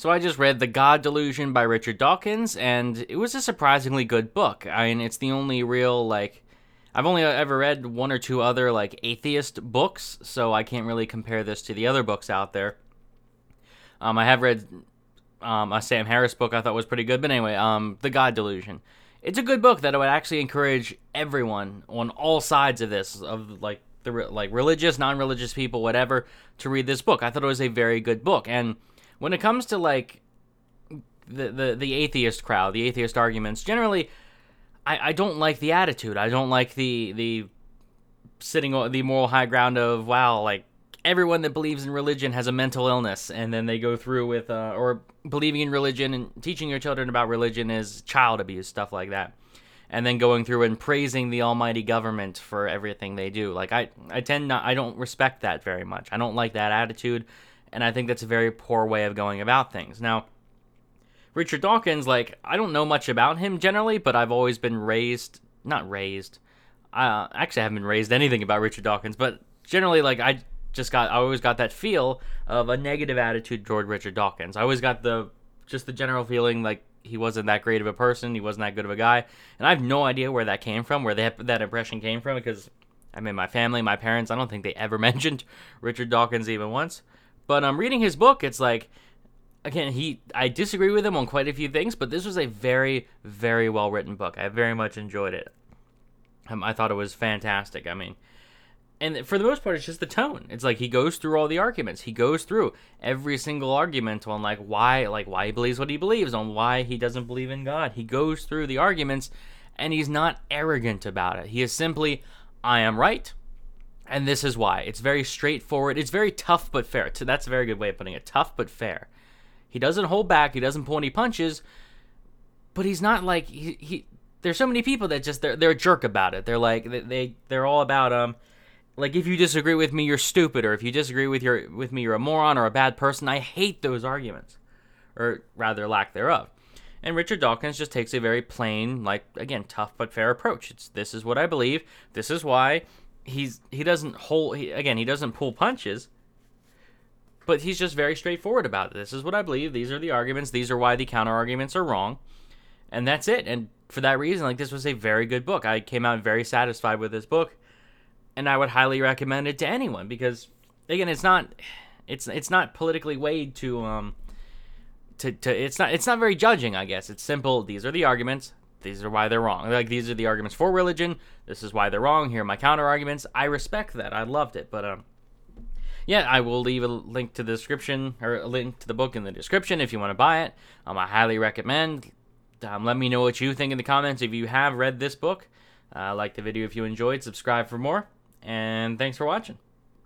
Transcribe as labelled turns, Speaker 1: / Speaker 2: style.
Speaker 1: So I just read The God Delusion by Richard Dawkins, and it was a surprisingly good book. I mean, it's the only real, like, I've only ever read one or two other, like, atheist books, so I can't really compare this to the other books out there. Um, I have read um, a Sam Harris book I thought was pretty good, but anyway, um, The God Delusion. It's a good book that I would actually encourage everyone on all sides of this, of like the like religious, non-religious people, whatever, to read this book. I thought it was a very good book, and when it comes to like the the, the atheist crowd, the atheist arguments, generally, I, I don't like the attitude. I don't like the the sitting on the moral high ground of wow, like everyone that believes in religion has a mental illness, and then they go through with uh, or believing in religion and teaching your children about religion is child abuse, stuff like that and then going through and praising the almighty government for everything they do. Like I I tend not I don't respect that very much. I don't like that attitude and I think that's a very poor way of going about things. Now, Richard Dawkins like I don't know much about him generally, but I've always been raised not raised. Uh, actually I haven't been raised anything about Richard Dawkins, but generally like I just got I always got that feel of a negative attitude toward Richard Dawkins. I always got the just the general feeling like he wasn't that great of a person. He wasn't that good of a guy, and I have no idea where that came from, where that that impression came from, because I mean, my family, my parents, I don't think they ever mentioned Richard Dawkins even once. But I'm um, reading his book. It's like, again, he I disagree with him on quite a few things, but this was a very, very well written book. I very much enjoyed it. Um, I thought it was fantastic. I mean, and for the most part it's just the tone it's like he goes through all the arguments he goes through every single argument on like why like why he believes what he believes on why he doesn't believe in god he goes through the arguments and he's not arrogant about it he is simply i am right and this is why. It's very straightforward. It's very tough but fair. That's a very good way of putting it. Tough but fair. He doesn't hold back. He doesn't pull any punches. But he's not like he, he there's so many people that just they're, they're a jerk about it. They're like they, they they're all about um like if you disagree with me you're stupid. Or if you disagree with your with me you're a moron or a bad person. I hate those arguments. Or rather lack thereof. And richard dawkins just takes a very plain like again tough but fair approach. It's this is what i believe. This is why he's he doesn't hold he, again he doesn't pull punches but he's just very straightforward about it. This is what i believe. These are the arguments. These are why the counter arguments are wrong. And that's it. And for that reason like this was a very good book. I came out very satisfied with this book. And I would highly recommend it to anyone because again, it's not it's it's not politically weighed to um to, to it's not it's not very judging, I guess. It's simple. These are the arguments. These are why they're wrong. Like these are the arguments for religion. This is why they're wrong. Here are my counter arguments. I respect that. I loved it, but um yeah, I will leave a link to the description or a link to the book in the description if you want to buy it. Um, I highly recommend. Um, let me know what you think in the comments if you have read this book. Uh, like the video if you enjoyed. Subscribe for more and thanks for watching.